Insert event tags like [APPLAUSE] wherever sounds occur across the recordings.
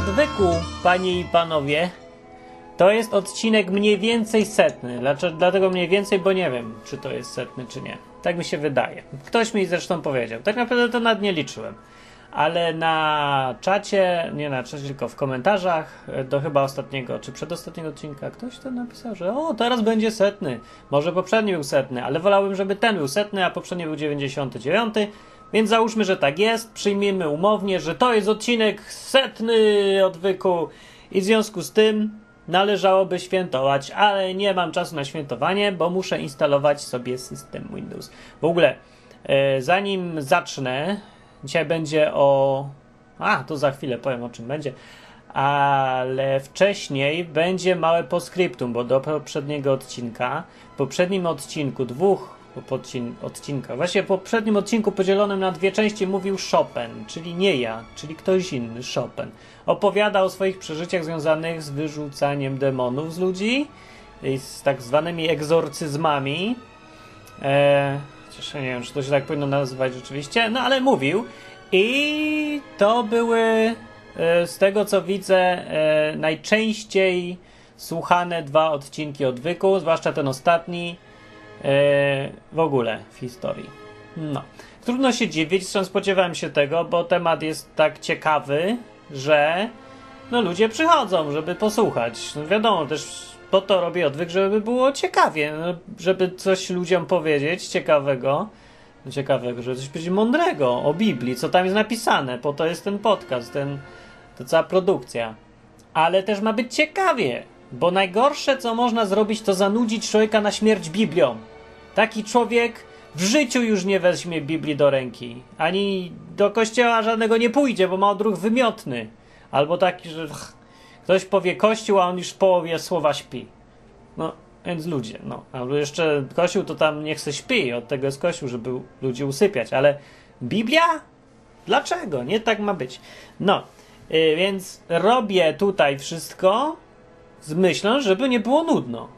Odwyku, panie i panowie. To jest odcinek mniej więcej setny. Dlaczego, dlatego mniej więcej, bo nie wiem, czy to jest setny, czy nie. Tak mi się wydaje. Ktoś mi zresztą powiedział. Tak naprawdę to nad nie liczyłem. Ale na czacie, nie na czacie, tylko w komentarzach do chyba ostatniego, czy przedostatniego odcinka, ktoś to napisał, że o, teraz będzie setny. Może poprzedni był setny, ale wolałbym, żeby ten był setny, a poprzedni był 99. Więc załóżmy, że tak jest, przyjmijmy umownie, że to jest odcinek setny odwyku i w związku z tym należałoby świętować, ale nie mam czasu na świętowanie, bo muszę instalować sobie system Windows. W ogóle, e, zanim zacznę, dzisiaj będzie o... A, to za chwilę powiem o czym będzie, ale wcześniej będzie małe postscriptum, bo do poprzedniego odcinka, w poprzednim odcinku dwóch podcin, odcinka. Właśnie w poprzednim odcinku podzielonym na dwie części mówił Chopin, czyli nie ja, czyli ktoś inny, Chopin. Opowiadał o swoich przeżyciach związanych z wyrzucaniem demonów z ludzi i z tak zwanymi egzorcyzmami. Eee, chociaż nie wiem, czy to się tak powinno nazywać rzeczywiście, no ale mówił. I to były e, z tego co widzę e, najczęściej słuchane dwa odcinki odwyku, zwłaszcza ten ostatni w ogóle w historii. No. Trudno się dziwić, spodziewałem się tego, bo temat jest tak ciekawy, że no ludzie przychodzą, żeby posłuchać. No wiadomo, też po to robię odwyk, żeby było ciekawie, no, żeby coś ludziom powiedzieć ciekawego, no, ciekawego, żeby coś powiedzieć mądrego o Biblii, co tam jest napisane, po to jest ten podcast, ten, to cała produkcja. Ale też ma być ciekawie, bo najgorsze, co można zrobić, to zanudzić człowieka na śmierć Biblią. Taki człowiek w życiu już nie weźmie Biblii do ręki. Ani do kościoła żadnego nie pójdzie, bo ma odruch wymiotny. Albo taki, że ktoś powie kościół, a on już w połowie słowa śpi. No, więc ludzie, no. Albo jeszcze kościół to tam nie chce śpi, od tego jest kościół, żeby ludzi usypiać. Ale Biblia? Dlaczego? Nie tak ma być. No, yy, więc robię tutaj wszystko z myślą, żeby nie było nudno.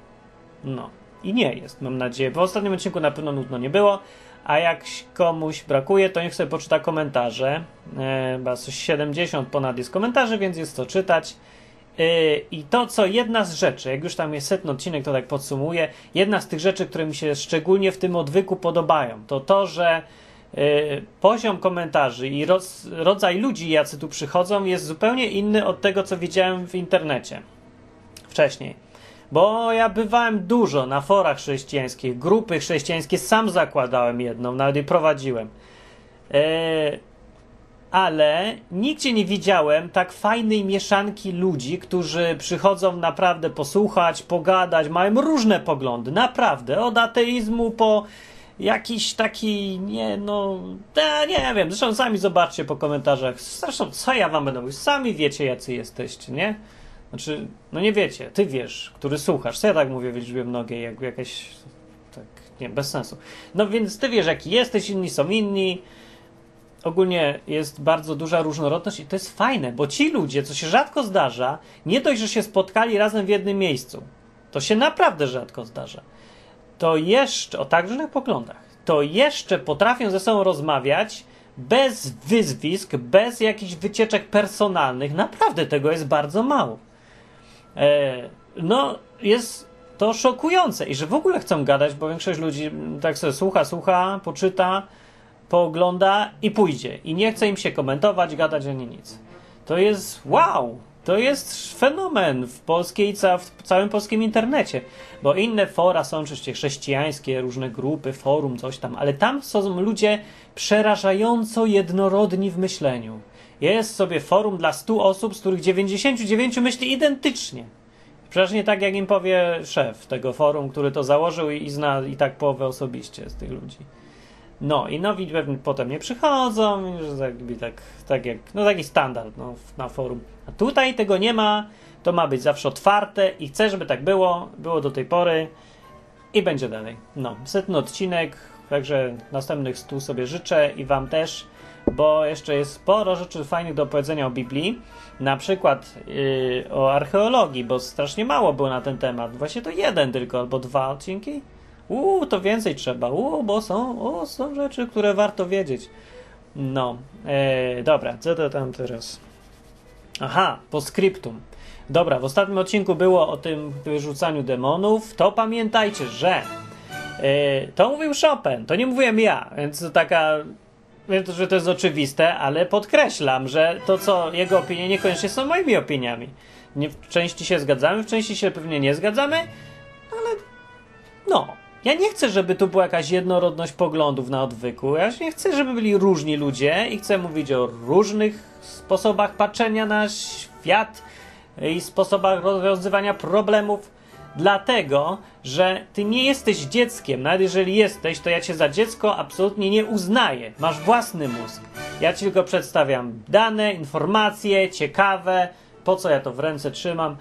No. I nie jest, mam nadzieję. W ostatnim odcinku na pewno nudno nie było. A jak komuś brakuje, to niech sobie poczyta komentarze. E, chyba coś 70 ponad jest komentarzy, więc jest to czytać. E, I to, co jedna z rzeczy, jak już tam jest setny odcinek, to tak podsumuję. Jedna z tych rzeczy, które mi się szczególnie w tym odwyku podobają, to to, że e, poziom komentarzy i rodzaj ludzi, jacy tu przychodzą, jest zupełnie inny od tego, co widziałem w internecie wcześniej. Bo ja bywałem dużo na forach chrześcijańskich, grupy chrześcijańskie, sam zakładałem jedną, nawet i prowadziłem. E, ale nigdzie nie widziałem tak fajnej mieszanki ludzi, którzy przychodzą naprawdę posłuchać, pogadać, mają różne poglądy, naprawdę, od ateizmu po jakiś taki, nie no, ja nie wiem, zresztą sami zobaczcie po komentarzach, zresztą co ja wam będę mówił, sami wiecie jacy jesteście, nie? Znaczy, no nie wiecie, ty wiesz, który słuchasz. Co ja tak mówię w liczbie mnogiej, jak jakieś. Tak, nie, bez sensu. No więc ty wiesz, jaki jesteś, inni są inni. Ogólnie jest bardzo duża różnorodność i to jest fajne, bo ci ludzie, co się rzadko zdarza, nie dość, że się spotkali razem w jednym miejscu. To się naprawdę rzadko zdarza. To jeszcze, o tak różnych poglądach, to jeszcze potrafią ze sobą rozmawiać bez wyzwisk, bez jakichś wycieczek personalnych. Naprawdę tego jest bardzo mało. E, no, jest to szokujące i że w ogóle chcą gadać, bo większość ludzi tak sobie słucha, słucha, poczyta, poogląda i pójdzie. I nie chce im się komentować, gadać ani nic. To jest wow! To jest fenomen w polskiej, w całym polskim internecie. Bo inne fora są oczywiście chrześcijańskie, różne grupy, forum, coś tam, ale tam są ludzie przerażająco jednorodni w myśleniu. Jest sobie forum dla 100 osób, z których 99 myśli identycznie. Przecież nie tak, jak im powie szef tego forum, który to założył i, i zna i tak połowę osobiście z tych ludzi. No i nowi pewnie potem nie przychodzą, że jakby tak, tak jak, no taki standard no, na forum. A tutaj tego nie ma, to ma być zawsze otwarte i chcę, żeby tak było, było do tej pory i będzie dalej. No, setny odcinek, także następnych stu sobie życzę i wam też bo jeszcze jest sporo rzeczy fajnych do powiedzenia o Biblii. Na przykład yy, o archeologii, bo strasznie mało było na ten temat. Właśnie to jeden tylko albo dwa odcinki. Uuu, to więcej trzeba. Uuu, bo są, o, są rzeczy, które warto wiedzieć. No, yy, dobra, co to tam teraz? Aha, po skryptum. Dobra, w ostatnim odcinku było o tym wyrzucaniu demonów. To pamiętajcie, że yy, to mówił Chopin, to nie mówiłem ja, więc to taka. Wiem, że to jest oczywiste, ale podkreślam, że to, co jego opinie, niekoniecznie są moimi opiniami. Nie, w części się zgadzamy, w części się pewnie nie zgadzamy, ale no. Ja nie chcę, żeby tu była jakaś jednorodność poglądów na odwyku. Ja nie chcę, żeby byli różni ludzie i chcę mówić o różnych sposobach patrzenia na świat i sposobach rozwiązywania problemów. Dlatego, że ty nie jesteś dzieckiem. Nawet jeżeli jesteś, to ja cię za dziecko absolutnie nie uznaję. Masz własny mózg. Ja ci tylko przedstawiam dane, informacje ciekawe, po co ja to w ręce trzymam.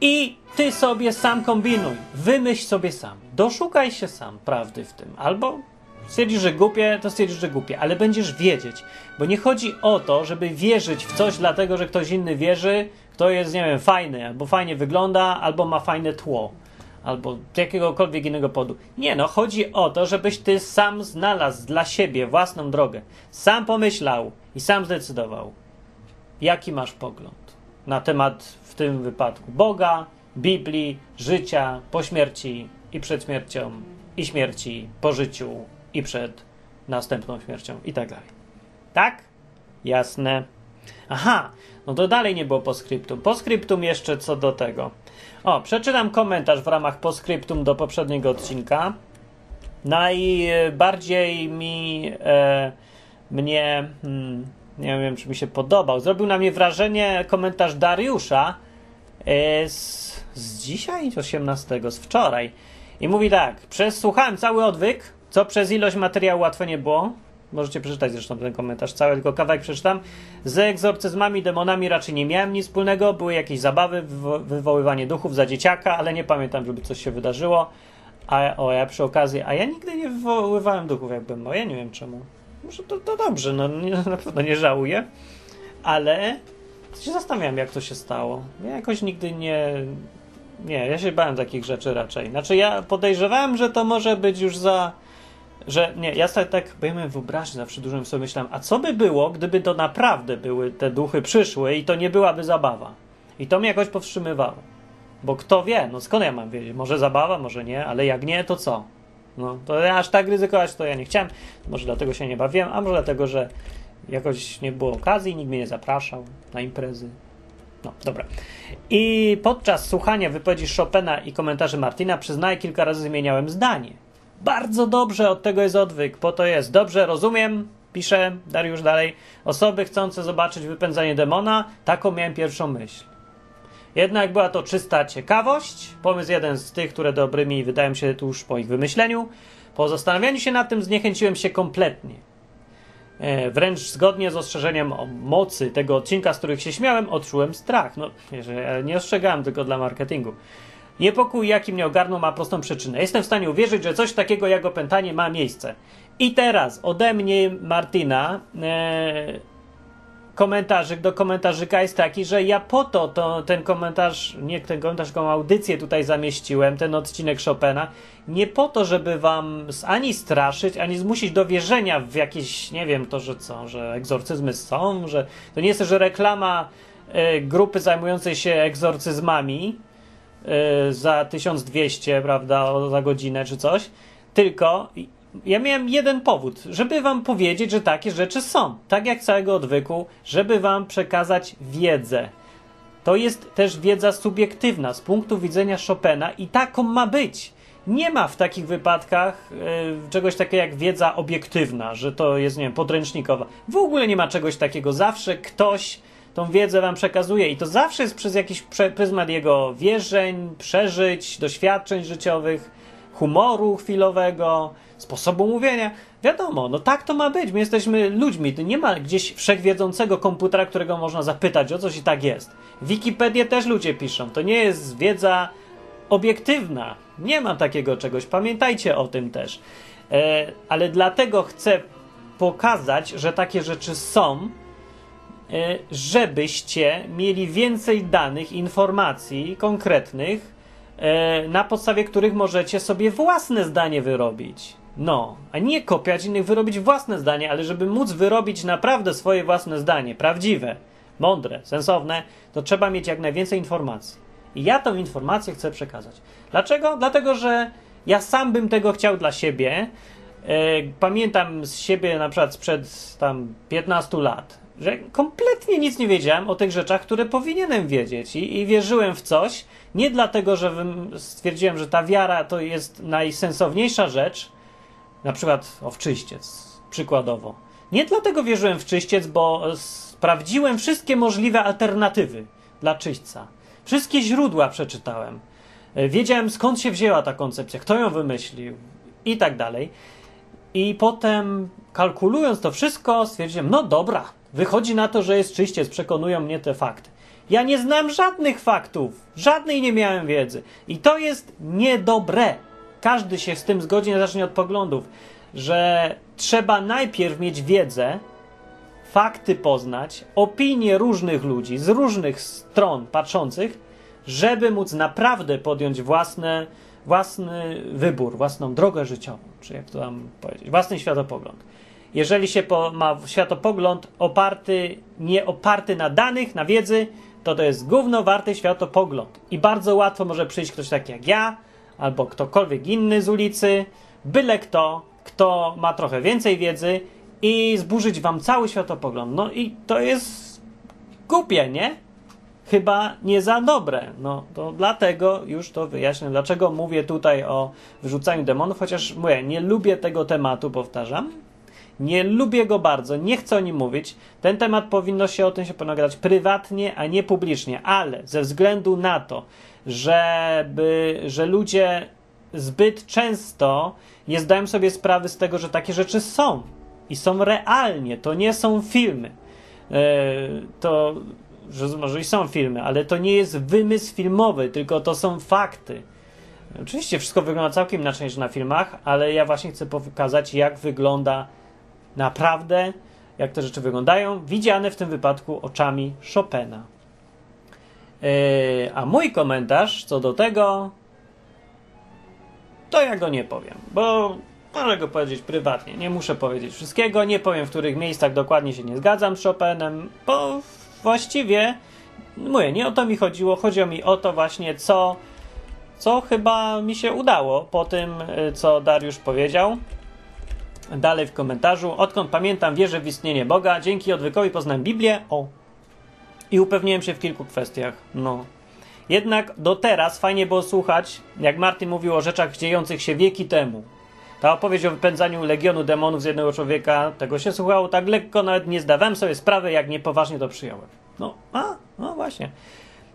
I ty sobie sam kombinuj. Wymyśl sobie sam. Doszukaj się sam prawdy w tym. Albo stwierdzisz, że głupie, to stwierdzisz, że głupie, ale będziesz wiedzieć. Bo nie chodzi o to, żeby wierzyć w coś dlatego, że ktoś inny wierzy, kto jest, nie wiem, fajny, albo fajnie wygląda, albo ma fajne tło, albo jakiegokolwiek innego powodu. Nie, no chodzi o to, żebyś ty sam znalazł dla siebie własną drogę. Sam pomyślał i sam zdecydował, jaki masz pogląd na temat w tym wypadku Boga, Biblii, życia, po śmierci i przed śmiercią, i śmierci po życiu i przed następną śmiercią i tak dalej. Tak? Jasne. Aha, no to dalej nie było postscriptum. Postscriptum jeszcze co do tego. O, przeczytam komentarz w ramach postscriptum do poprzedniego odcinka. Najbardziej mi e, mnie hmm, nie wiem, czy mi się podobał. Zrobił na mnie wrażenie komentarz Dariusza e, z, z dzisiaj, 18, z wczoraj. I mówi tak, przesłuchałem cały odwyk, co przez ilość materiału łatwe nie było. Możecie przeczytać zresztą ten komentarz cały, tylko kawałek przeczytam. Z egzorcyzmami, demonami raczej nie miałem nic wspólnego. Były jakieś zabawy, wywoływanie duchów za dzieciaka, ale nie pamiętam, żeby coś się wydarzyło. A o, ja przy okazji, a ja nigdy nie wywoływałem duchów, jakbym no, ja nie wiem czemu. Może to, to dobrze, no nie, [LAUGHS] na pewno nie żałuję, ale się zastanawiam, jak to się stało. Ja jakoś nigdy nie. Nie, ja się bałem takich rzeczy raczej. Znaczy, ja podejrzewałem, że to może być już za. Że nie, ja sobie tak, bo ja miałem wyobraźnię zawsze dużo sobie myślałem, a co by było, gdyby to naprawdę były te duchy przyszły i to nie byłaby zabawa? I to mnie jakoś powstrzymywało. Bo kto wie, no skąd ja mam wiedzieć? Może zabawa, może nie, ale jak nie, to co? No, to ja aż tak ryzykować to ja nie chciałem. Może dlatego się nie bawiłem, a może dlatego, że jakoś nie było okazji, nikt mnie nie zapraszał na imprezy. No, dobra. I podczas słuchania wypowiedzi Chopina i komentarzy Martina przyznaję, kilka razy zmieniałem zdanie. Bardzo dobrze, od tego jest odwyk, po to jest. Dobrze, rozumiem, pisze Dariusz dalej. Osoby chcące zobaczyć wypędzanie demona, taką miałem pierwszą myśl. Jednak była to czysta ciekawość, pomysł jeden z tych, które dobrymi wydają się tuż po ich wymyśleniu. Po zastanawianiu się nad tym zniechęciłem się kompletnie. E, wręcz zgodnie z ostrzeżeniem o mocy tego odcinka, z których się śmiałem, odczułem strach. No, nie ostrzegałem tylko dla marketingu. Niepokój, jaki mnie ogarnął, ma prostą przyczynę. Jestem w stanie uwierzyć, że coś takiego jak opętanie ma miejsce. I teraz ode mnie, Martina, e, komentarzyk do komentarzyka jest taki, że ja po to, to ten komentarz, nie ten komentarz, tylko audycję tutaj zamieściłem, ten odcinek Chopina, nie po to, żeby wam ani straszyć, ani zmusić do wierzenia w jakieś, nie wiem, to, że co, że egzorcyzmy są, że to nie jest, że reklama y, grupy zajmującej się egzorcyzmami za 1200, prawda, za godzinę czy coś, tylko ja miałem jeden powód, żeby wam powiedzieć, że takie rzeczy są. Tak jak całego odwyku, żeby wam przekazać wiedzę. To jest też wiedza subiektywna z punktu widzenia Chopina i taką ma być. Nie ma w takich wypadkach yy, czegoś takiego jak wiedza obiektywna, że to jest, nie wiem, podręcznikowa. W ogóle nie ma czegoś takiego. Zawsze ktoś tą wiedzę wam przekazuje i to zawsze jest przez jakiś pryzmat jego wierzeń, przeżyć, doświadczeń życiowych, humoru chwilowego, sposobu mówienia. Wiadomo, no tak to ma być. My jesteśmy ludźmi. Nie ma gdzieś wszechwiedzącego komputera, którego można zapytać o coś i tak jest. Wikipedię też ludzie piszą. To nie jest wiedza obiektywna. Nie ma takiego czegoś. Pamiętajcie o tym też. E, ale dlatego chcę pokazać, że takie rzeczy są, żebyście mieli więcej danych, informacji konkretnych, e, na podstawie których możecie sobie własne zdanie wyrobić. No, a nie kopiać innych, wyrobić własne zdanie, ale żeby móc wyrobić naprawdę swoje własne zdanie, prawdziwe, mądre, sensowne, to trzeba mieć jak najwięcej informacji. I ja tą informację chcę przekazać. Dlaczego? Dlatego, że ja sam bym tego chciał dla siebie. E, pamiętam z siebie na przykład sprzed tam 15 lat, że kompletnie nic nie wiedziałem o tych rzeczach, które powinienem wiedzieć i, i wierzyłem w coś, nie dlatego, że stwierdziłem, że ta wiara to jest najsensowniejsza rzecz, na przykład o wczyściec, przykładowo. Nie dlatego wierzyłem w czyściec, bo sprawdziłem wszystkie możliwe alternatywy dla czyśćca. Wszystkie źródła przeczytałem. Wiedziałem skąd się wzięła ta koncepcja, kto ją wymyślił i tak dalej. I potem kalkulując to wszystko, stwierdziłem, no dobra, wychodzi na to, że jest czyściec, przekonują mnie te fakty. Ja nie znam żadnych faktów, żadnej nie miałem wiedzy. I to jest niedobre. Każdy się z tym zgodzi, zacznie od poglądów, że trzeba najpierw mieć wiedzę, fakty poznać, opinie różnych ludzi z różnych stron patrzących, żeby móc naprawdę podjąć własne, własny wybór, własną drogę życiową, czy jak to tam powiedzieć, własny światopogląd. Jeżeli się po, ma światopogląd oparty, nie oparty na danych, na wiedzy, to to jest gówno warty światopogląd. I bardzo łatwo może przyjść ktoś taki jak ja, albo ktokolwiek inny z ulicy, byle kto, kto ma trochę więcej wiedzy i zburzyć wam cały światopogląd. No i to jest głupie, nie? Chyba nie za dobre. No to dlatego już to wyjaśnię, dlaczego mówię tutaj o wyrzucaniu demonów, chociaż mówię, nie lubię tego tematu, powtarzam. Nie lubię go bardzo, nie chcę o nim mówić. Ten temat powinno się o tym się ponagrać prywatnie, a nie publicznie, ale ze względu na to, żeby, że ludzie zbyt często nie zdają sobie sprawy z tego, że takie rzeczy są i są realnie, to nie są filmy. E, to, że może i są filmy, ale to nie jest wymysł filmowy, tylko to są fakty. Oczywiście wszystko wygląda całkiem inaczej niż na filmach, ale ja właśnie chcę pokazać, jak wygląda naprawdę, jak te rzeczy wyglądają, widziane w tym wypadku oczami Chopina. Yy, a mój komentarz co do tego, to ja go nie powiem, bo Mogę go powiedzieć prywatnie, nie muszę powiedzieć wszystkiego, nie powiem w których miejscach dokładnie się nie zgadzam z Chopinem, bo właściwie, mówię, nie o to mi chodziło, chodziło mi o to właśnie, co, co chyba mi się udało po tym, y, co Dariusz powiedział. Dalej w komentarzu. Odkąd pamiętam, wierzę w istnienie Boga. Dzięki odwykowi poznałem Biblię. O. I upewniłem się w kilku kwestiach. No. Jednak do teraz fajnie było słuchać, jak Martin mówił o rzeczach dziejących się wieki temu. Ta opowieść o wypędzaniu legionu demonów z jednego człowieka, tego się słuchało tak lekko, nawet nie zdawałem sobie sprawy, jak niepoważnie to przyjąłem. No, a, no właśnie.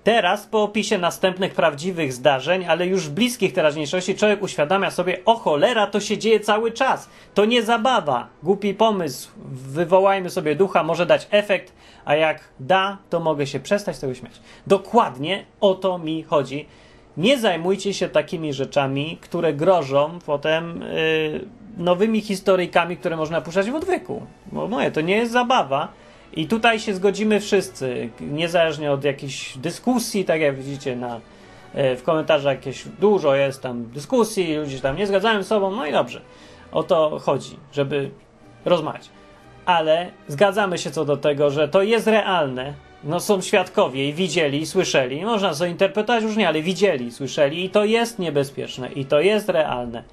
Teraz, po opisie następnych prawdziwych zdarzeń, ale już bliskich teraźniejszości, człowiek uświadamia sobie, o cholera, to się dzieje cały czas. To nie zabawa. Głupi pomysł. Wywołajmy sobie ducha, może dać efekt, a jak da, to mogę się przestać tego śmiać. Dokładnie o to mi chodzi nie zajmujcie się takimi rzeczami, które grożą potem yy, nowymi historyjkami, które można puszczać w odwyku. Bo moje, to nie jest zabawa. I tutaj się zgodzimy wszyscy, niezależnie od jakichś dyskusji, tak jak widzicie na, yy, w komentarzach jakieś dużo jest tam dyskusji, ludzie tam nie zgadzają z sobą, no i dobrze. O to chodzi, żeby rozmawiać. Ale zgadzamy się co do tego, że to jest realne, no są świadkowie i widzieli, i słyszeli. Można to interpretować różnie, ale widzieli, słyszeli i to jest niebezpieczne i to jest realne.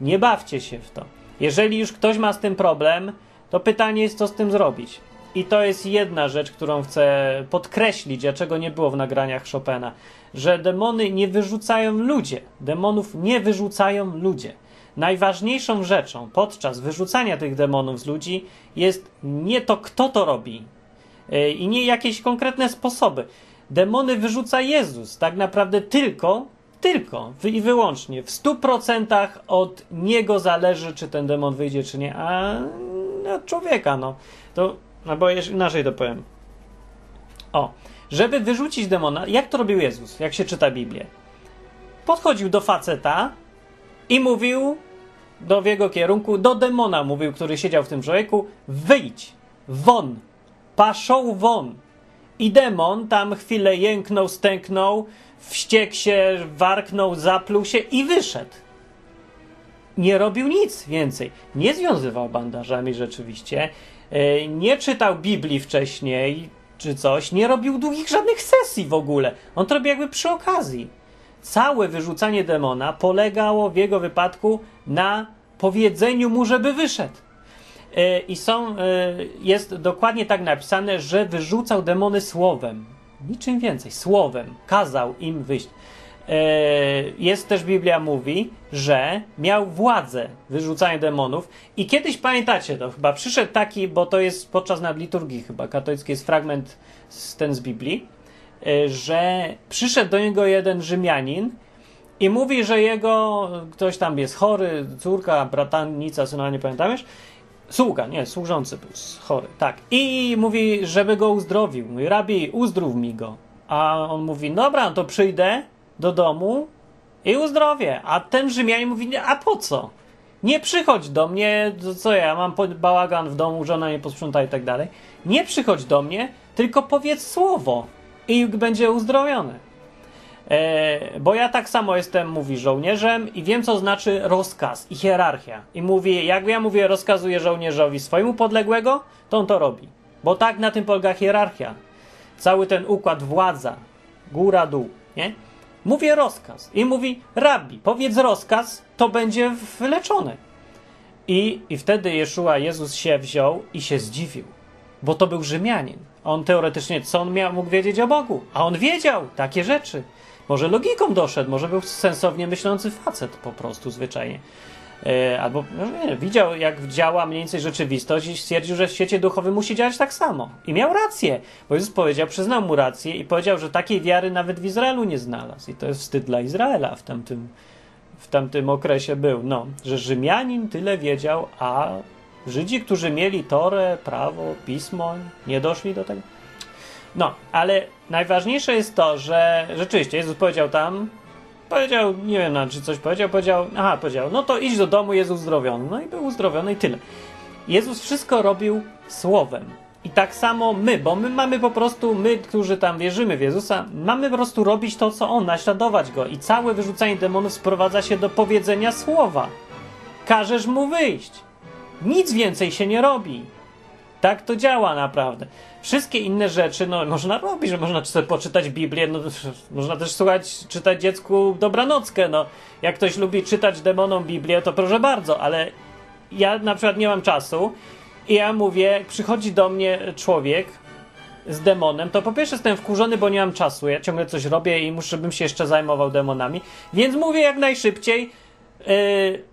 Nie bawcie się w to. Jeżeli już ktoś ma z tym problem, to pytanie jest, co z tym zrobić. I to jest jedna rzecz, którą chcę podkreślić, a czego nie było w nagraniach Chopina, że demony nie wyrzucają ludzie. Demonów nie wyrzucają ludzie. Najważniejszą rzeczą podczas wyrzucania tych demonów z ludzi jest nie to, kto to robi, E, i nie jakieś konkretne sposoby. Demony wyrzuca Jezus, tak naprawdę tylko, tylko i wyłącznie w 100% od niego zależy, czy ten demon wyjdzie, czy nie, a od człowieka, no. To, albo inaczej to powiem. O, żeby wyrzucić demona, jak to robił Jezus, jak się czyta Biblię? Podchodził do faceta i mówił do w jego kierunku, do demona mówił, który siedział w tym człowieku, wyjdź, won, paszą won. I demon tam chwilę jęknął, stęknął, wściekł się, warknął, zapluł się i wyszedł. Nie robił nic więcej. Nie związywał bandażami rzeczywiście. E, nie czytał Biblii wcześniej. czy coś, nie robił długich żadnych sesji w ogóle. On to robi jakby przy okazji. Całe wyrzucanie demona polegało w jego wypadku na powiedzeniu mu, żeby wyszedł. E, I są, e, jest dokładnie tak napisane, że wyrzucał demony słowem. Niczym więcej, słowem. Kazał im wyjść. E, jest też Biblia mówi, że miał władzę wyrzucania demonów i kiedyś pamiętacie to chyba przyszedł taki, bo to jest podczas nadliturgii chyba katolicki jest fragment z ten z Biblii, że przyszedł do niego jeden Rzymianin i mówi, że jego ktoś tam jest chory, córka, bratanica, syna, nie pamiętam Sługa, nie, służący był chory, tak. I mówi, żeby go uzdrowił. Mówi, rabi, uzdrów mi go. A on mówi, dobra, to przyjdę do domu i uzdrowię. A ten Rzymianin mówi, a po co? Nie przychodź do mnie, co ja mam bałagan w domu, żona nie posprząta i tak dalej. Nie przychodź do mnie, tylko powiedz słowo i będzie uzdrowiony. E, bo ja tak samo jestem, mówi, żołnierzem i wiem, co znaczy rozkaz i hierarchia. I mówi, jak ja mówię, rozkazuję żołnierzowi swojemu podległego, to on to robi. Bo tak na tym polega hierarchia. Cały ten układ władza, góra, dół, nie? Mówię rozkaz i mówi, rabbi, powiedz rozkaz, to będzie wyleczony. I, I wtedy Jeszua, Jezus się wziął i się zdziwił, bo to był Rzymianin. On teoretycznie, co on miał, mógł wiedzieć o Bogu? A on wiedział takie rzeczy. Może logiką doszedł, może był sensownie myślący facet po prostu zwyczajnie. E, albo no nie, widział, jak działa mniej więcej rzeczywistość i stwierdził, że w świecie duchowym musi działać tak samo. I miał rację, bo Jezus powiedział, przyznał mu rację i powiedział, że takiej wiary nawet w Izraelu nie znalazł. I to jest wstyd dla Izraela w tamtym, w tamtym okresie był. No, że Rzymianin tyle wiedział, a Żydzi, którzy mieli Torę, prawo, pismo, nie doszli do tego. No, ale najważniejsze jest to, że rzeczywiście Jezus powiedział tam, powiedział, nie wiem, na czy coś powiedział, powiedział, aha, powiedział, no to idź do domu, jest uzdrowiony. No i był uzdrowiony i tyle. Jezus wszystko robił słowem. I tak samo my, bo my mamy po prostu, my, którzy tam wierzymy w Jezusa, mamy po prostu robić to, co On, naśladować Go. I całe wyrzucanie demonów sprowadza się do powiedzenia słowa. Każesz mu wyjść. Nic więcej się nie robi. Tak to działa naprawdę. Wszystkie inne rzeczy, no można robić, że można sobie poczytać Biblię, no, można też słuchać, czytać dziecku dobranockę, no. Jak ktoś lubi czytać demonom Biblię, to proszę bardzo, ale ja na przykład nie mam czasu i ja mówię, przychodzi do mnie człowiek z demonem, to po pierwsze jestem wkurzony, bo nie mam czasu, ja ciągle coś robię i muszę bym się jeszcze zajmował demonami, więc mówię jak najszybciej, yy,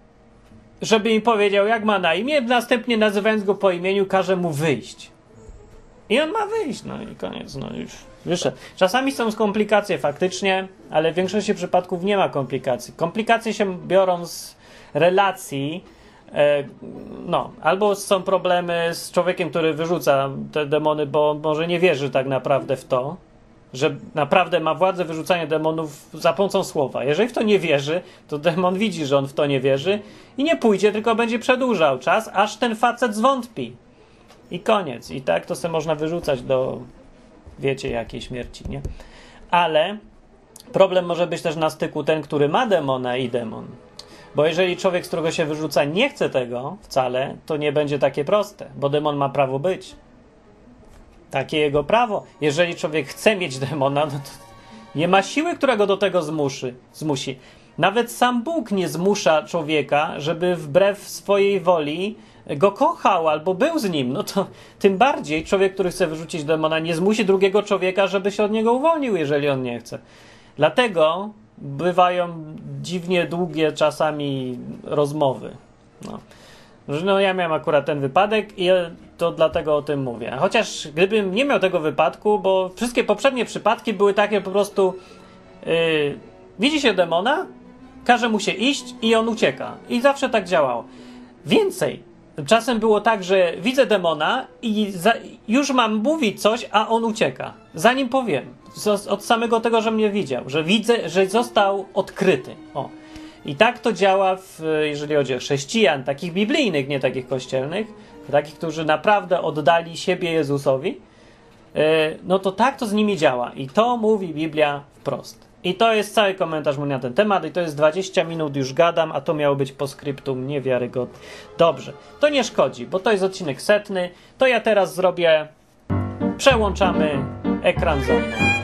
żeby mi powiedział, jak ma na imię, następnie nazywając go po imieniu, każe mu wyjść. I on ma wyjść, no i koniec, no już wyszedł. Czasami są komplikacje faktycznie, ale w większości przypadków nie ma komplikacji. Komplikacje się biorą z relacji, e, no, albo są problemy z człowiekiem, który wyrzuca te demony, bo może nie wierzy tak naprawdę w to, że naprawdę ma władzę wyrzucania demonów za pomocą słowa. Jeżeli w to nie wierzy, to demon widzi, że on w to nie wierzy i nie pójdzie, tylko będzie przedłużał czas, aż ten facet zwątpi. I koniec. I tak to sobie można wyrzucać do, wiecie, jakiej śmierci, nie? Ale problem może być też na styku ten, który ma demona i demon. Bo jeżeli człowiek, z którego się wyrzuca, nie chce tego wcale, to nie będzie takie proste, bo demon ma prawo być. Takie jego prawo. Jeżeli człowiek chce mieć demona, no to nie ma siły, która go do tego zmuszy, zmusi. Nawet sam Bóg nie zmusza człowieka, żeby wbrew swojej woli go kochał albo był z nim, no to tym bardziej człowiek, który chce wyrzucić demona, nie zmusi drugiego człowieka, żeby się od niego uwolnił, jeżeli on nie chce. Dlatego bywają dziwnie długie czasami rozmowy. No. No ja miałem akurat ten wypadek i to dlatego o tym mówię. Chociaż gdybym nie miał tego wypadku, bo wszystkie poprzednie przypadki były takie po prostu yy, widzi się demona, każe mu się iść i on ucieka. I zawsze tak działało. Więcej. Czasem było tak, że widzę demona i za, już mam mówić coś, a on ucieka. Zanim powiem. od samego tego, że mnie widział. Że widzę, że został odkryty. O. I tak to działa, w, jeżeli chodzi o chrześcijan, takich biblijnych, nie takich kościelnych, takich, którzy naprawdę oddali siebie Jezusowi. E, no to tak to z nimi działa. I to mówi Biblia wprost. I to jest cały komentarz mój na ten temat i to jest 20 minut już gadam, a to miało być po skryptum niewiarygodne. Dobrze, to nie szkodzi, bo to jest odcinek setny. To ja teraz zrobię Przełączamy ekran za mną.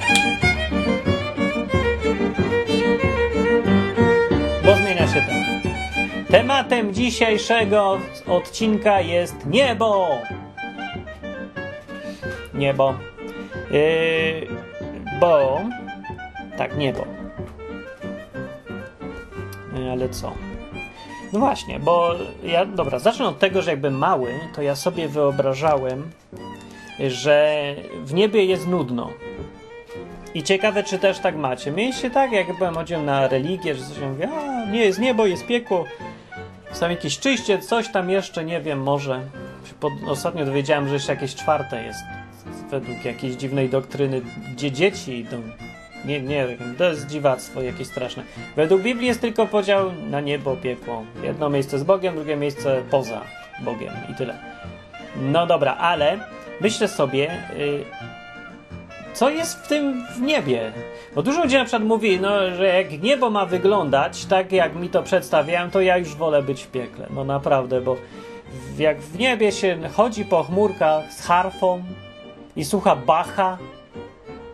Tematem dzisiejszego odcinka jest niebo. Niebo. Yy, bo. Tak, niebo. Yy, ale co? No właśnie, bo ja. Dobra, zacznę od tego, że jakby mały, to ja sobie wyobrażałem, że w niebie jest nudno. I ciekawe, czy też tak macie. Mieliście tak, jak byłem chodziłem na religię, że coś mówię, a nie jest niebo, jest piekło, jest tam jakieś czyście, coś tam jeszcze, nie wiem, może. Pod, ostatnio dowiedziałem, że jeszcze jakieś czwarte jest według jakiejś dziwnej doktryny, gdzie dzieci idą. Nie, nie, to jest dziwactwo jakieś straszne. Według Biblii jest tylko podział na niebo, piekło. Jedno miejsce z Bogiem, drugie miejsce poza Bogiem i tyle. No dobra, ale myślę sobie, yy, co jest w tym w niebie? Bo dużo ludzi na przykład mówi, no, że jak niebo ma wyglądać tak, jak mi to przedstawiałem, to ja już wolę być w piekle. No naprawdę, bo jak w niebie się chodzi po chmurkach z harfą i słucha Bacha,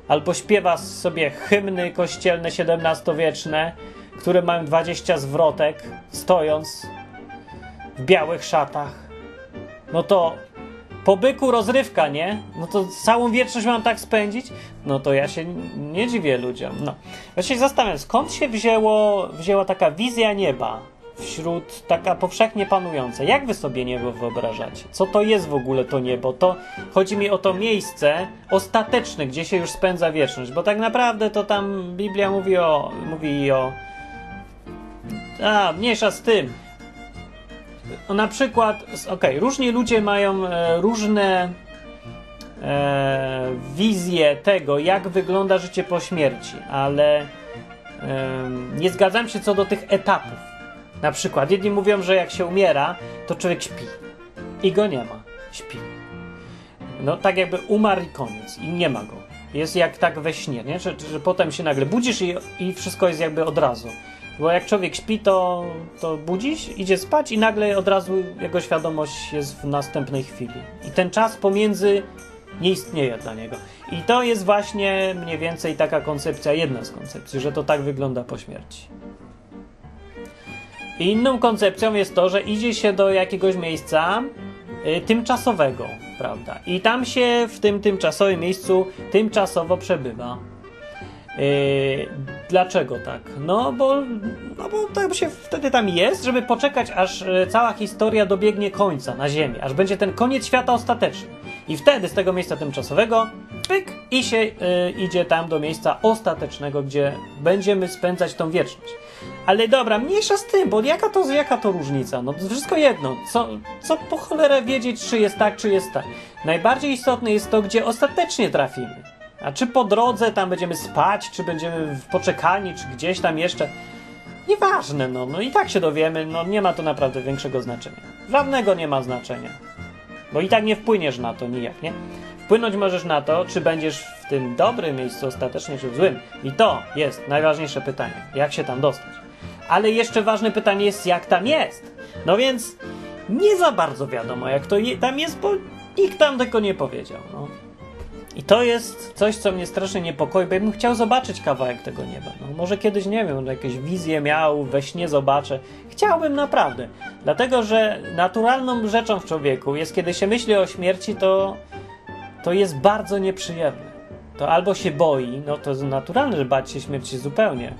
albo śpiewa sobie hymny kościelne XVII-wieczne, które mają 20 zwrotek, stojąc w białych szatach, no to po byku rozrywka, nie? No to całą wieczność mam tak spędzić? No to ja się nie dziwię ludziom. No. Ja się zastanawiam, skąd się wzięło, wzięła taka wizja nieba wśród taka powszechnie panująca. Jak wy sobie niebo wyobrażacie? Co to jest w ogóle to niebo? To chodzi mi o to miejsce ostateczne, gdzie się już spędza wieczność, bo tak naprawdę to tam Biblia mówi o mówi o a, mniejsza z tym. No, na przykład, ok, różni ludzie mają e, różne e, wizje tego, jak wygląda życie po śmierci, ale e, nie zgadzam się co do tych etapów. Na przykład, jedni mówią, że jak się umiera, to człowiek śpi i go nie ma. Śpi. No tak jakby umarł i koniec i nie ma go. Jest jak tak we śnie, nie? Że, że potem się nagle budzisz i, i wszystko jest jakby od razu. Bo jak człowiek śpi, to, to budzisz, idzie spać i nagle od razu jego świadomość jest w następnej chwili. I ten czas pomiędzy nie istnieje dla niego. I to jest właśnie mniej więcej taka koncepcja, jedna z koncepcji, że to tak wygląda po śmierci. I inną koncepcją jest to, że idzie się do jakiegoś miejsca y, tymczasowego, prawda? I tam się w tym tymczasowym miejscu tymczasowo przebywa. Yy, dlaczego tak? No bo, no bo to się wtedy tam jest, żeby poczekać, aż e, cała historia dobiegnie końca na Ziemi, aż będzie ten koniec świata ostateczny. I wtedy z tego miejsca tymczasowego pyk i się yy, idzie tam do miejsca ostatecznego, gdzie będziemy spędzać tą wieczność. Ale dobra, mniejsza z tym, bo jaka to, jaka to różnica? No to wszystko jedno. Co, co po cholerę wiedzieć, czy jest tak, czy jest tak? Najbardziej istotne jest to, gdzie ostatecznie trafimy. A czy po drodze tam będziemy spać, czy będziemy w poczekalni, czy gdzieś tam jeszcze. Nieważne, no, no i tak się dowiemy, no nie ma to naprawdę większego znaczenia. Żadnego nie ma znaczenia. Bo i tak nie wpłyniesz na to nijak, nie? Wpłynąć możesz na to, czy będziesz w tym dobrym miejscu ostatecznie, czy w złym. I to jest najważniejsze pytanie. Jak się tam dostać? Ale jeszcze ważne pytanie jest, jak tam jest. No więc nie za bardzo wiadomo, jak to tam jest, bo nikt tam tego nie powiedział. No. I to jest coś, co mnie strasznie niepokoi, bo ja bym chciał zobaczyć kawałek tego nieba. No, może kiedyś, nie wiem, jakieś wizje miał, we śnie zobaczę. Chciałbym naprawdę. Dlatego, że naturalną rzeczą w człowieku jest, kiedy się myśli o śmierci, to, to jest bardzo nieprzyjemne. To albo się boi, no to jest naturalne, że bać się śmierci zupełnie.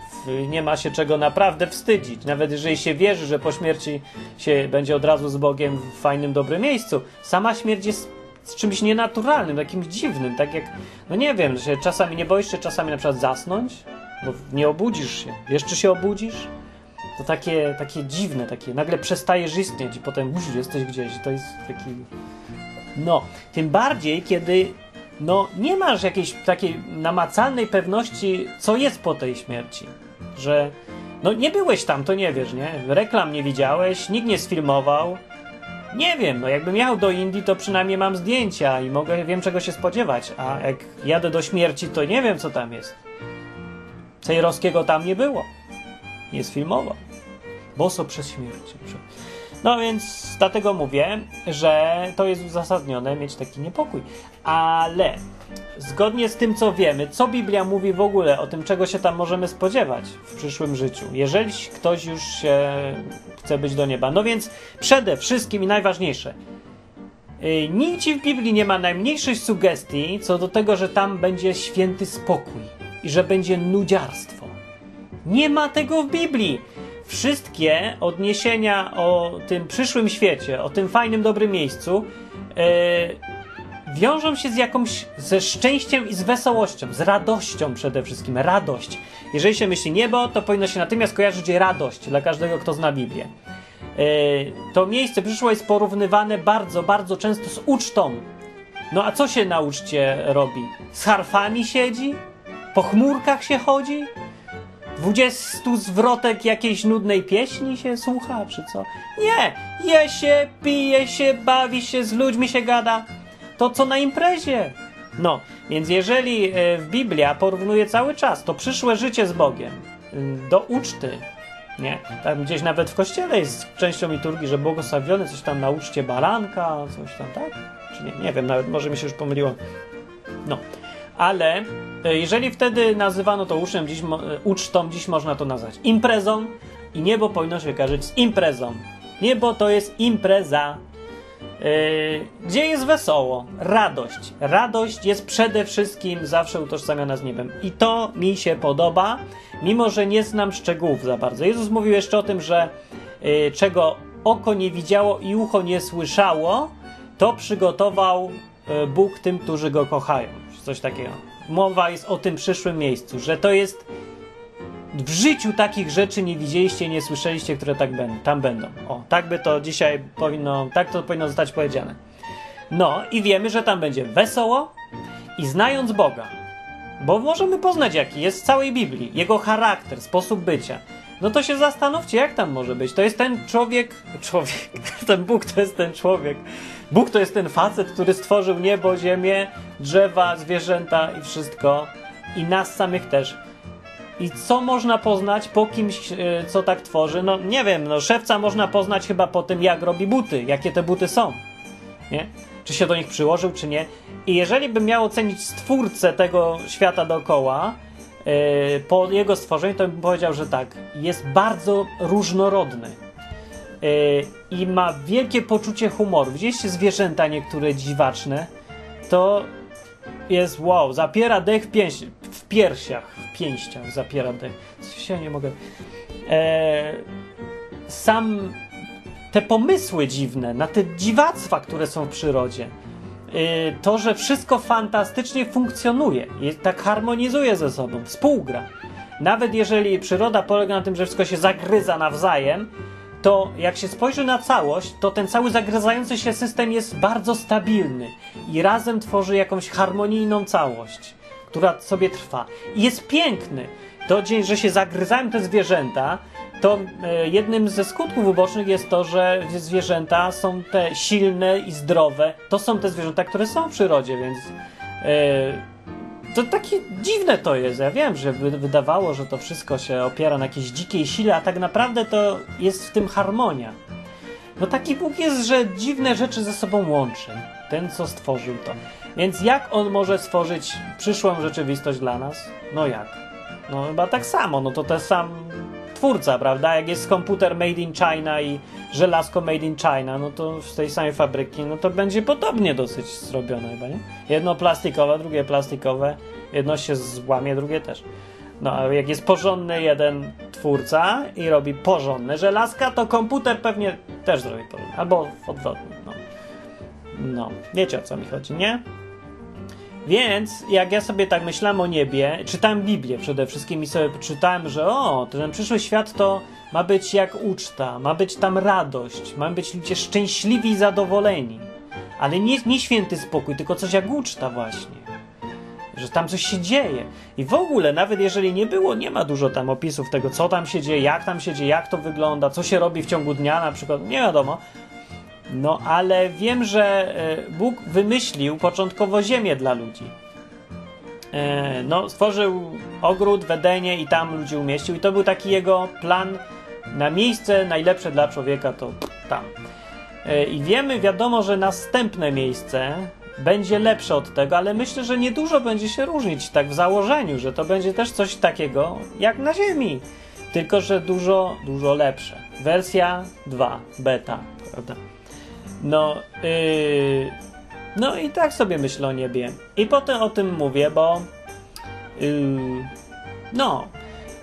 Nie ma się czego naprawdę wstydzić. Nawet jeżeli się wierzy, że po śmierci się będzie od razu z Bogiem w fajnym, dobrym miejscu. Sama śmierć jest z czymś nienaturalnym, jakimś dziwnym, tak jak, no nie wiem, że czasami nie boisz się czasami na przykład zasnąć, bo nie obudzisz się, jeszcze się obudzisz, to takie, takie dziwne, takie, nagle przestajesz istnieć i potem uż, jesteś gdzieś, to jest taki, no, tym bardziej, kiedy, no, nie masz jakiejś takiej namacalnej pewności, co jest po tej śmierci, że, no, nie byłeś tam, to nie wiesz, nie, reklam nie widziałeś, nikt nie sfilmował, nie wiem, no jakbym jechał do Indii, to przynajmniej mam zdjęcia i mogę, wiem czego się spodziewać, a jak jadę do śmierci, to nie wiem co tam jest. Cejrowskiego tam nie było. Nie sfilmował. Boso przez śmierć. No więc dlatego mówię, że to jest uzasadnione mieć taki niepokój. Ale zgodnie z tym, co wiemy, co Biblia mówi w ogóle o tym, czego się tam możemy spodziewać w przyszłym życiu, jeżeli ktoś już się chce być do nieba. No więc przede wszystkim i najważniejsze, yy, nigdzie w Biblii nie ma najmniejszej sugestii co do tego, że tam będzie święty spokój i że będzie nudziarstwo. Nie ma tego w Biblii wszystkie odniesienia o tym przyszłym świecie, o tym fajnym, dobrym miejscu, yy, wiążą się z jakąś, ze szczęściem i z wesołością, z radością przede wszystkim. Radość. Jeżeli się myśli niebo, to powinno się natychmiast kojarzyć radość dla każdego, kto zna Biblię. Yy, to miejsce przyszłe jest porównywane bardzo, bardzo często z ucztą. No a co się na uczcie robi? Z harfami siedzi? Po chmurkach się chodzi? Dwudziestu zwrotek jakiejś nudnej pieśni się słucha, czy co? Nie! Je się, pije się, bawi się, z ludźmi się gada. To co na imprezie. No, więc jeżeli e, w Biblia porównuje cały czas to przyszłe życie z Bogiem y, do uczty, nie? Tam gdzieś nawet w kościele jest częścią liturgii, że błogosławiony coś tam na uczcie baranka, coś tam, tak? Czy nie? Nie wiem, nawet może mi się już pomyliło. No, ale e, jeżeli wtedy nazywano to ucztem, dziś, e, ucztą, dziś można to nazwać imprezą i niebo powinno się kojarzyć z imprezą. Niebo to jest impreza, gdzie jest wesoło, radość. Radość jest przede wszystkim zawsze utożsamiana z niebem. I to mi się podoba, mimo że nie znam szczegółów za bardzo. Jezus mówił jeszcze o tym, że yy, czego oko nie widziało i ucho nie słyszało, to przygotował yy, Bóg tym, którzy go kochają coś takiego. Mowa jest o tym przyszłym miejscu, że to jest w życiu takich rzeczy nie widzieliście, nie słyszeliście, które tak będą, tam będą. O, tak by to dzisiaj powinno, tak to powinno zostać powiedziane. No i wiemy, że tam będzie wesoło i znając Boga, bo możemy poznać jaki jest w całej Biblii, jego charakter, sposób bycia. No to się zastanówcie, jak tam może być. To jest ten człowiek, człowiek, [LAUGHS] ten Bóg to jest ten człowiek, Bóg to jest ten facet, który stworzył niebo, ziemię, drzewa, zwierzęta i wszystko. I nas samych też. I co można poznać po kimś, e, co tak tworzy? No nie wiem, no szewca można poznać chyba po tym, jak robi buty, jakie te buty są. Nie? Czy się do nich przyłożył, czy nie. I jeżeli bym miał ocenić stwórcę tego świata dookoła, yy, po jego stworzeniu, to bym powiedział, że tak, jest bardzo różnorodny Yy, i ma wielkie poczucie humoru. Widzieliście zwierzęta niektóre dziwaczne? To jest wow, zapiera dech pięści, w piersiach, w pięściach zapiera dech. Coś się nie mogę. Eee, sam te pomysły dziwne, na te dziwactwa, które są w przyrodzie. Yy, to, że wszystko fantastycznie funkcjonuje, tak harmonizuje ze sobą, współgra. Nawet jeżeli przyroda polega na tym, że wszystko się zagryza nawzajem, to jak się spojrzy na całość, to ten cały zagryzający się system jest bardzo stabilny i razem tworzy jakąś harmonijną całość, która sobie trwa. I jest piękny. To dzień, że się zagryzają te zwierzęta, to e, jednym ze skutków ubocznych jest to, że zwierzęta są te silne i zdrowe. To są te zwierzęta, które są w przyrodzie, więc. E, to takie dziwne to jest. Ja wiem, że wydawało, że to wszystko się opiera na jakiejś dzikiej sile, a tak naprawdę to jest w tym harmonia. No taki Bóg jest, że dziwne rzeczy ze sobą łączy. Ten, co stworzył to. Więc jak on może stworzyć przyszłą rzeczywistość dla nas? No jak? No chyba tak samo, no to ten sam twórca, prawda? Jak jest komputer made in China i żelazko made in China, no to z tej samej fabryki, no to będzie podobnie dosyć zrobione chyba, nie? Jedno plastikowe, drugie plastikowe, jedno się złamie, drugie też. No, a jak jest porządny jeden twórca i robi porządne żelazka, to komputer pewnie też zrobi porządne. Albo odwrotnie, no. No, wiecie o co mi chodzi, nie? Więc jak ja sobie tak myślałem o niebie, czytałem Biblię przede wszystkim i sobie czytałem, że o, ten przyszły świat to ma być jak uczta, ma być tam radość, mają być ludzie szczęśliwi i zadowoleni. Ale nie, nie święty spokój, tylko coś jak uczta właśnie. Że tam coś się dzieje. I w ogóle, nawet jeżeli nie było, nie ma dużo tam opisów tego, co tam się dzieje, jak tam się dzieje, jak to wygląda, co się robi w ciągu dnia na przykład, nie wiadomo. No ale wiem, że e, Bóg wymyślił początkowo ziemię dla ludzi. E, no, stworzył ogród w Edenie i tam ludzi umieścił, i to był taki jego plan na miejsce najlepsze dla człowieka. To tam. E, I wiemy, wiadomo, że następne miejsce będzie lepsze od tego, ale myślę, że niedużo będzie się różnić tak w założeniu, że to będzie też coś takiego jak na Ziemi, tylko że dużo, dużo lepsze. Wersja 2, beta, prawda? No, yy, no i tak sobie myślę o niebie. I potem o tym mówię, bo yy, no,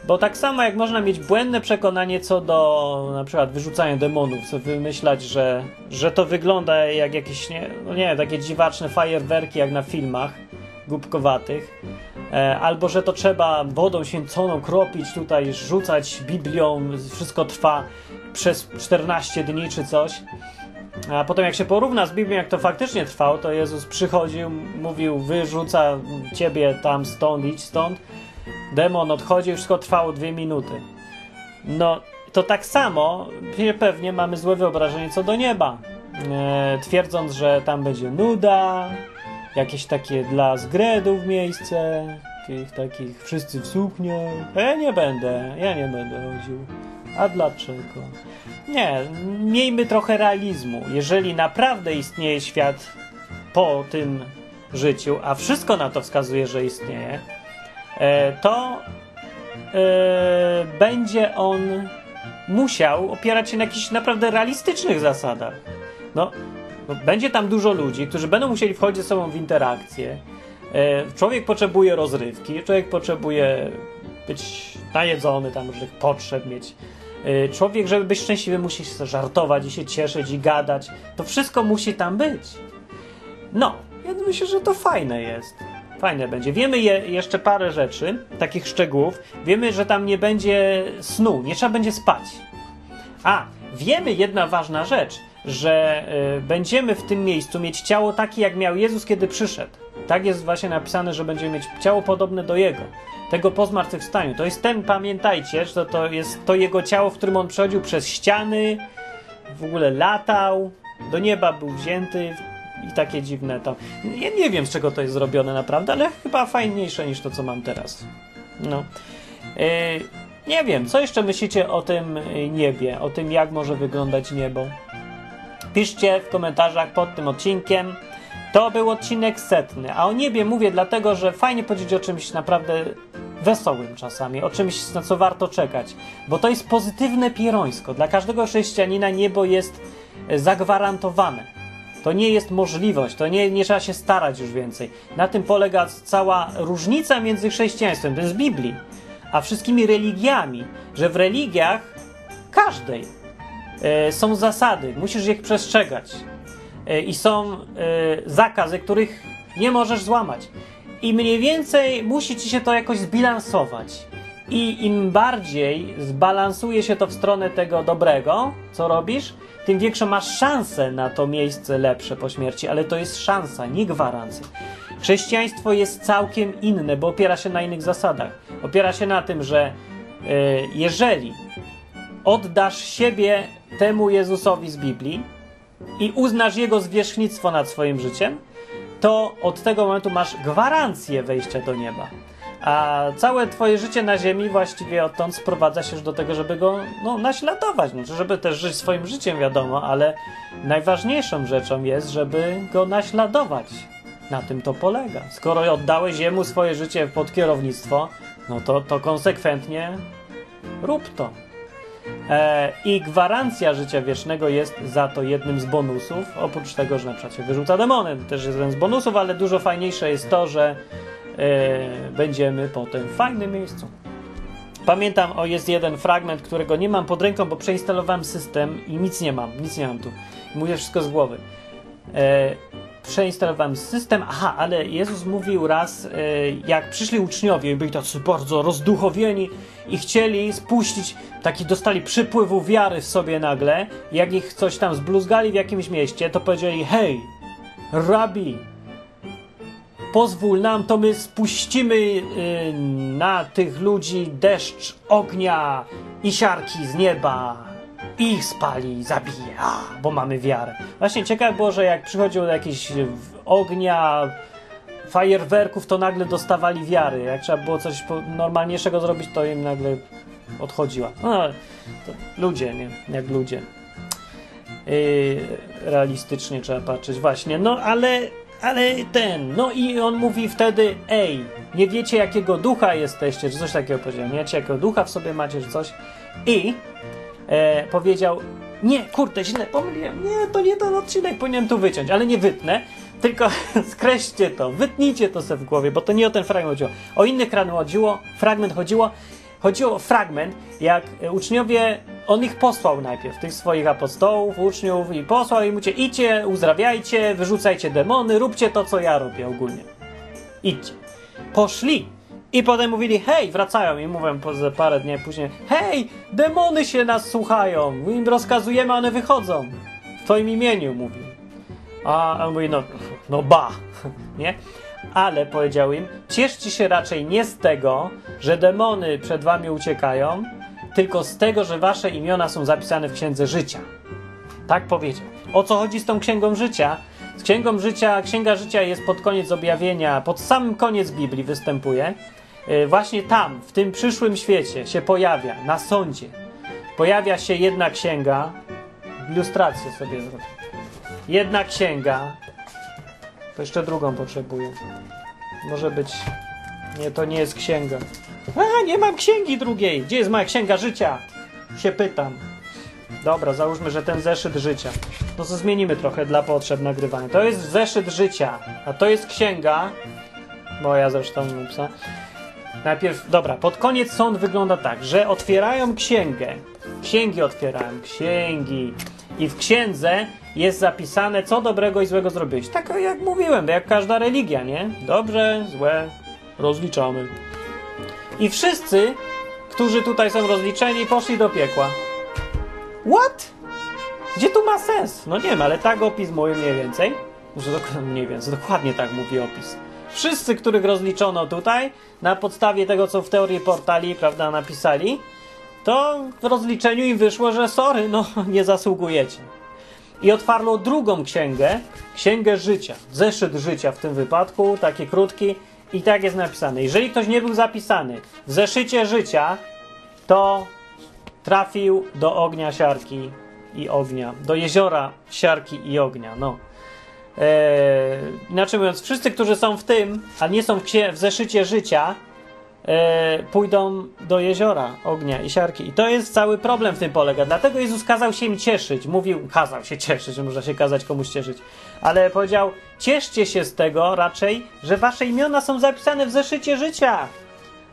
bo tak samo jak można mieć błędne przekonanie co do na przykład wyrzucania demonów, co wymyślać, że, że to wygląda jak jakieś, nie, no nie takie dziwaczne fajerwerki jak na filmach głupkowatych, e, albo że to trzeba wodą święconą kropić tutaj, rzucać Biblią, wszystko trwa przez 14 dni czy coś. A potem jak się porówna z Biblią, jak to faktycznie trwało, to Jezus przychodził, mówił, wyrzuca ciebie tam stąd, idź stąd. Demon odchodził, wszystko trwało dwie minuty. No, to tak samo pewnie mamy złe wyobrażenie co do nieba. E, twierdząc, że tam będzie nuda, jakieś takie dla zgredów miejsce, takich, takich wszyscy w sukniach. Ja nie będę, ja nie będę chodził. A dlaczego? Nie, miejmy trochę realizmu. Jeżeli naprawdę istnieje świat po tym życiu, a wszystko na to wskazuje, że istnieje, e, to e, będzie on musiał opierać się na jakichś naprawdę realistycznych zasadach. No, będzie tam dużo ludzi, którzy będą musieli wchodzić ze sobą w interakcję. E, człowiek potrzebuje rozrywki, człowiek potrzebuje być najedzony, tam różnych potrzeb mieć. E, człowiek, żeby być szczęśliwy, musi się żartować i się cieszyć i gadać. To wszystko musi tam być. No, ja myślę, że to fajne jest. Fajne będzie. Wiemy je, jeszcze parę rzeczy, takich szczegółów. Wiemy, że tam nie będzie snu, nie trzeba będzie spać. A, wiemy jedna ważna rzecz, że y, będziemy w tym miejscu mieć ciało takie, jak miał Jezus, kiedy przyszedł. Tak jest właśnie napisane, że będziemy mieć ciało podobne do Jego. Tego po zmartwychwstaniu. To jest ten, pamiętajcie, że to jest to Jego ciało, w którym On przechodził przez ściany, w ogóle latał, do nieba był wzięty i takie dziwne tam. Ja nie wiem, z czego to jest zrobione naprawdę, ale chyba fajniejsze niż to, co mam teraz. No. Yy, nie wiem, co jeszcze myślicie o tym niebie, o tym, jak może wyglądać niebo? Piszcie w komentarzach pod tym odcinkiem. To był odcinek setny, a o niebie mówię dlatego, że fajnie powiedzieć o czymś naprawdę wesołym czasami, o czymś, na co warto czekać, bo to jest pozytywne pierońsko. Dla każdego chrześcijanina niebo jest zagwarantowane. To nie jest możliwość, to nie, nie trzeba się starać już więcej. Na tym polega cała różnica między chrześcijaństwem, to jest Biblii, a wszystkimi religiami, że w religiach każdej e, są zasady, musisz ich przestrzegać e, i są e, zakazy, których nie możesz złamać. I mniej więcej musi ci się to jakoś zbilansować. I im bardziej zbalansuje się to w stronę tego dobrego, co robisz, tym większą masz szansę na to miejsce lepsze po śmierci, ale to jest szansa, nie gwarancja. Chrześcijaństwo jest całkiem inne, bo opiera się na innych zasadach. Opiera się na tym, że yy, jeżeli oddasz siebie temu Jezusowi z Biblii i uznasz jego zwierzchnictwo nad swoim życiem, to od tego momentu masz gwarancję wejścia do nieba. A całe twoje życie na ziemi właściwie odtąd sprowadza się już do tego, żeby go no, naśladować. Znaczy, żeby też żyć swoim życiem, wiadomo, ale najważniejszą rzeczą jest, żeby go naśladować. Na tym to polega. Skoro oddałeś jemu swoje życie pod kierownictwo, no to, to konsekwentnie rób to. E, I gwarancja życia wiecznego jest za to jednym z bonusów. Oprócz tego, że na przykład się wyrzuca demony, też jest jeden z bonusów, ale dużo fajniejsze jest to, że e, będziemy potem w fajnym miejscu. Pamiętam, o jest jeden fragment, którego nie mam pod ręką, bo przeinstalowałem system i nic nie mam, nic nie mam tu. Mówię wszystko z głowy. E, przeinstalowałem system, aha, ale Jezus mówił raz, e, jak przyszli uczniowie i byli tacy bardzo rozduchowieni i chcieli spuścić, taki dostali przypływu wiary w sobie nagle, jak ich coś tam zbluzgali w jakimś mieście, to powiedzieli, hej, rabi, pozwól nam, to my spuścimy y, na tych ludzi deszcz ognia i siarki z nieba ich spali, zabije, a, bo mamy wiarę. Właśnie ciekawe było, że jak przychodziło do jakichś ognia, fajerwerków, to nagle dostawali wiary. Jak trzeba było coś normalniejszego zrobić, to im nagle odchodziła. No, ludzie, nie? Jak ludzie. Yy, realistycznie trzeba patrzeć, właśnie. No ale, ale ten, no i on mówi wtedy, ej, nie wiecie jakiego ducha jesteście, czy coś takiego powiedział, nie wiecie jakiego ducha w sobie macie, czy coś. I e, powiedział, nie, kurde, źle, pomyliłem, nie, to nie ten odcinek, powinienem tu wyciąć, ale nie wytnę, tylko [LAUGHS] skreślcie to, wytnijcie to sobie w głowie, bo to nie o ten fragment chodziło. O inny fragment chodziło, fragment chodziło, chodziło o fragment, jak uczniowie, on ich posłał najpierw, tych swoich apostołów, uczniów i posłał i mówicie, idźcie, uzdrawiajcie, wyrzucajcie demony, róbcie to, co ja robię ogólnie. Idźcie. Poszli. I potem mówili, hej, wracają i mówią po parę dni później, hej, demony się nas słuchają, my im rozkazujemy, one wychodzą. W twoim imieniu, mówi. A on mówi, no, no ba, [LAUGHS] nie? Ale powiedział im, cieszcie się raczej nie z tego, że demony przed wami uciekają, tylko z tego, że wasze imiona są zapisane w Księdze Życia. Tak powiedział. O co chodzi z tą Księgą Życia? Z Księgą Życia, Księga Życia jest pod koniec objawienia, pod samym koniec Biblii występuje. Yy, Właśnie tam, w tym przyszłym świecie się pojawia, na sądzie. Pojawia się jedna księga, ilustrację sobie zrobię. Jedna księga, to jeszcze drugą potrzebuję. Może być. Nie, to nie jest księga. A, nie mam księgi drugiej. Gdzie jest moja księga życia? Się pytam. Dobra, załóżmy, że ten zeszyt życia. No to zmienimy trochę dla potrzeb nagrywania. To jest zeszyt życia, a to jest księga. Moja zresztą napisana. Najpierw, dobra, pod koniec sąd wygląda tak, że otwierają księgę. Księgi otwierają, księgi. I w księdze jest zapisane, co dobrego i złego zrobiłeś. Tak jak mówiłem, jak każda religia, nie? Dobrze, złe, rozliczamy. I wszyscy, którzy tutaj są rozliczeni, poszli do piekła. What? Gdzie tu ma sens? No nie wiem, ale tak opis mówi mniej więcej. Może dokładnie [LAUGHS] mniej więcej, dokładnie tak mówi opis. Wszyscy, których rozliczono tutaj, na podstawie tego, co w teorii portali, prawda, napisali, to w rozliczeniu im wyszło, że sorry, no [LAUGHS] nie zasługujecie. I otwarło drugą księgę, księgę życia, zeszyt życia w tym wypadku, taki krótki, i tak jest napisane. Jeżeli ktoś nie był zapisany w zeszycie życia, to trafił do ognia siarki i ognia, do jeziora siarki i ognia. No. Eee, inaczej mówiąc, wszyscy, którzy są w tym, a nie są w, w zeszycie życia, e, pójdą do jeziora ognia i siarki. I to jest cały problem w tym polega. Dlatego Jezus kazał się im cieszyć. Mówił, kazał się cieszyć, można się kazać komuś cieszyć. Ale powiedział, cieszcie się z tego raczej, że wasze imiona są zapisane w zeszycie życia.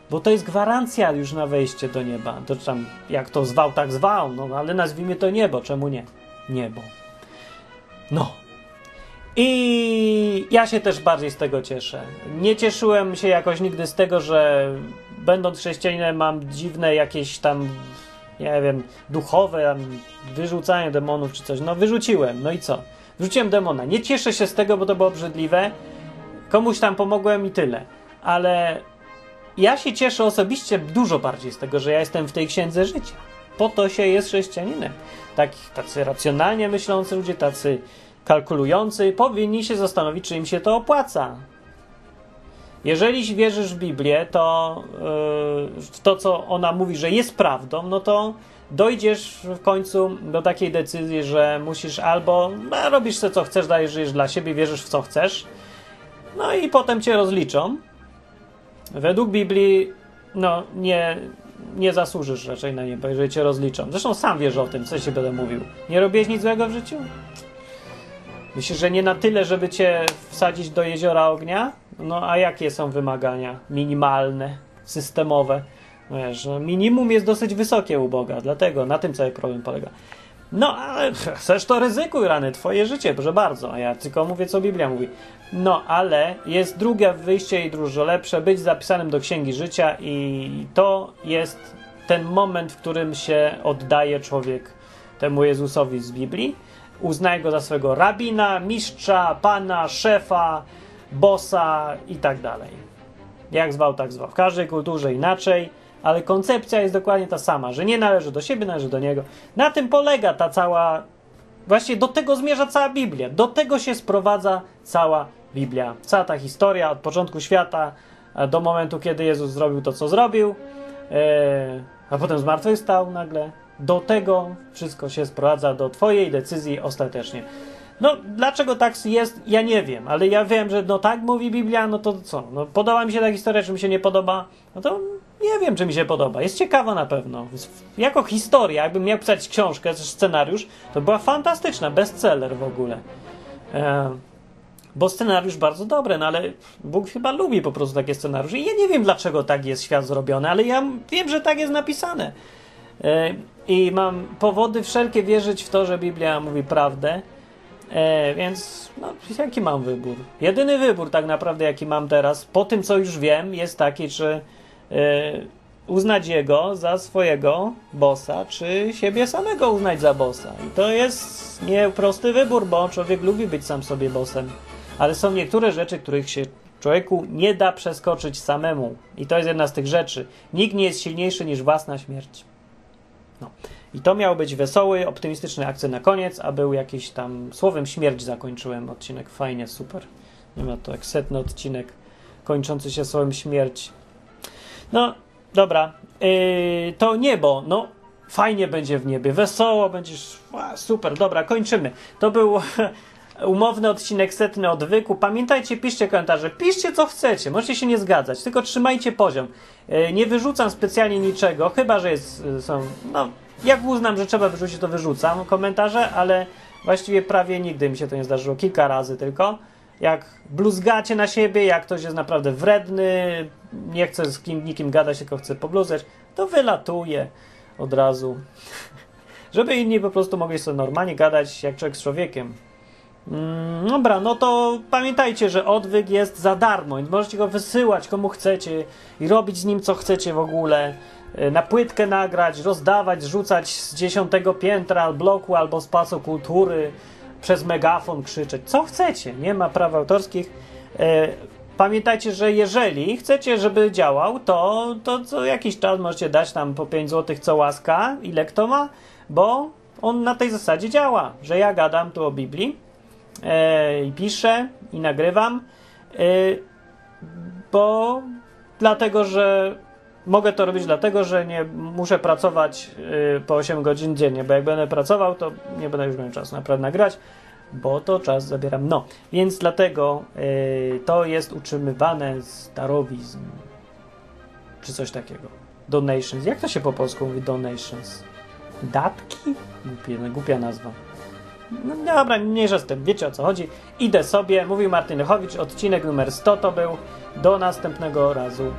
Bo to jest gwarancja już na wejście do nieba. To tam, jak to zwał, tak zwał. No ale nazwijmy to niebo. Czemu nie? Niebo. No. I ja się też bardziej z tego cieszę. Nie cieszyłem się jakoś nigdy z tego, że będąc chrześcijaninem mam dziwne jakieś tam, nie wiem, duchowe wyrzucanie demonów czy coś. No wyrzuciłem, no i co? Wyrzuciłem demona. Nie cieszę się z tego, bo to było obrzydliwe. Komuś tam pomogłem i tyle. Ale ja się cieszę osobiście dużo bardziej z tego, że ja jestem w tej księdze życia. Po to się jest chrześcijaninem. Tak, tacy racjonalnie myślący ludzie, tacy kalkulujący, powinni się zastanowić, czy im się to opłaca. Jeżeli wierzysz w Biblię, to yy, w to, co ona mówi, że jest prawdą, no to dojdziesz w końcu do takiej decyzji, że musisz albo no, robisz sobie co chcesz, dajesz, żyjesz dla siebie, wierzysz w co chcesz, no i potem cię rozliczą. Według Biblii, no nie, nie zasłużysz raczej na niebo, jeżeli cię rozliczą. Zresztą sam wiesz o tym, co ci będę mówił. Nie robiłeś nic złego w życiu? Myślisz, że nie na tyle, żeby cię wsadzić do jeziora ognia? No a jakie są wymagania? Minimalne, systemowe. No Wiesz, no, minimum jest dosyć wysokie u Boga, dlatego na tym cały problem polega. No, ale chcesz to ryzykuj, rany, twoje życie, proszę bardzo. A ja tylko mówię, co Biblia mówi. No, ale jest drugie wyjście i dużo lepsze, być zapisanym do Księgi Życia i to jest ten moment, w którym się oddaje człowiek temu Jezusowi z Biblii. Uznaje go za swego rabina, mistrza, pana, szefa, bossa i tak dalej. Jak zwał, tak zwał. W każdej kulturze inaczej, ale koncepcja jest dokładnie ta sama, że nie należy do siebie, należy do niego. Na tym polega ta cała. Właśnie do tego zmierza cała Biblia. Do tego się sprowadza cała Biblia. Cała ta historia od początku świata do momentu, kiedy Jezus zrobił to, co zrobił, a potem zmartwychwstał nagle. Do tego wszystko się sprowadza, do twojej decyzji ostatecznie. No, dlaczego tak jest, ja nie wiem, ale ja wiem, że no tak mówi Biblia, no to co? No, podoba mi się ta historia, czy mi się nie podoba? No to nie wiem, czy mi się podoba. Jest ciekawa na pewno. Jako historia, jakbym miał pisać książkę, scenariusz, to była fantastyczna, bestseller w ogóle. E, bo scenariusz bardzo dobry, no ale Bóg chyba lubi po prostu takie scenariusze. I ja nie wiem, dlaczego tak jest świat zrobiony, ale ja wiem, że tak jest napisane. E, I mam powody wszelkie wierzyć w to, że Biblia mówi prawdę. E, więc no, jaki mam wybór? Jedyny wybór tak naprawdę, jaki mam teraz, po tym co już wiem, jest taki, czy e, uznać jego za swojego bossa, czy siebie samego uznać za bossa. I to jest nie prosty wybór, bo człowiek lubi być sam sobie bossem. Ale są niektóre rzeczy, których się człowieku nie da przeskoczyć samemu. I to jest jedna z tych rzeczy. Nikt nie jest silniejszy niż własna śmierć. No. I to miał być wesoły, optymistyczny akcent na koniec, a był jakiś tam słowem śmierć zakończyłem odcinek. Fajnie, super. Nie ma to jak setny odcinek kończący się słowem śmierć. No, dobra. Yy, to niebo, no fajnie będzie w niebie, wesoło będziesz, super, dobra, kończymy. To był [LAUGHS] umowny odcinek setny odwyku. Pamiętajcie, piszcie komentarze, piszcie co chcecie, możecie się nie zgadzać, tylko trzymajcie poziom. Yy, nie wyrzucam specjalnie niczego, chyba że jest, yy, są, no jak uznam, że trzeba wyrzucić, to wyrzucam komentarze, ale właściwie prawie nigdy mi się to nie zdarzyło, kilka razy tylko. Jak bluzgacie na siebie, jak ktoś jest naprawdę wredny, nie chce z kim, nikim gadać, tylko chce pobluzać, to wylatuje od razu. [LAUGHS] Żeby inni po prostu mogli sobie normalnie gadać jak człowiek z człowiekiem. Mm, dobra, no to pamiętajcie, że odwyk jest za darmo, więc możecie go wysyłać komu chcecie i robić z nim co chcecie w ogóle. Y, na płytkę nagrać, rozdawać, rzucać z dziesiątego piętra bloku albo z pasu kultury, przez megafon krzyczeć, co chcecie, nie ma praw autorskich. Y, pamiętajcie, że jeżeli chcecie, żeby działał, to, to co jakiś czas możecie dać tam po 5 zł co łaska, ile kto ma, bo on na tej zasadzie działa, że ja gadam tu o Biblii i piszę i nagrywam, e, bo dlatego, że mogę to robić dlatego, że nie muszę pracować y, po 8 godzin dziennie, bo jak będę pracował, to nie będę już miał czasu naprawdę nagrać, bo to czas zabieram. No, więc dlatego y, to jest utrzymywane z darowizn, czy coś takiego. Donations. Jak to się po polsku mówi donations? Datki? Głupia, głupia nazwa. No dobra, mniejsza z tym, wiecie o co chodzi. Idę sobie, mówił Martin Lechowicz, odcinek numer 100 to był. Do następnego razu.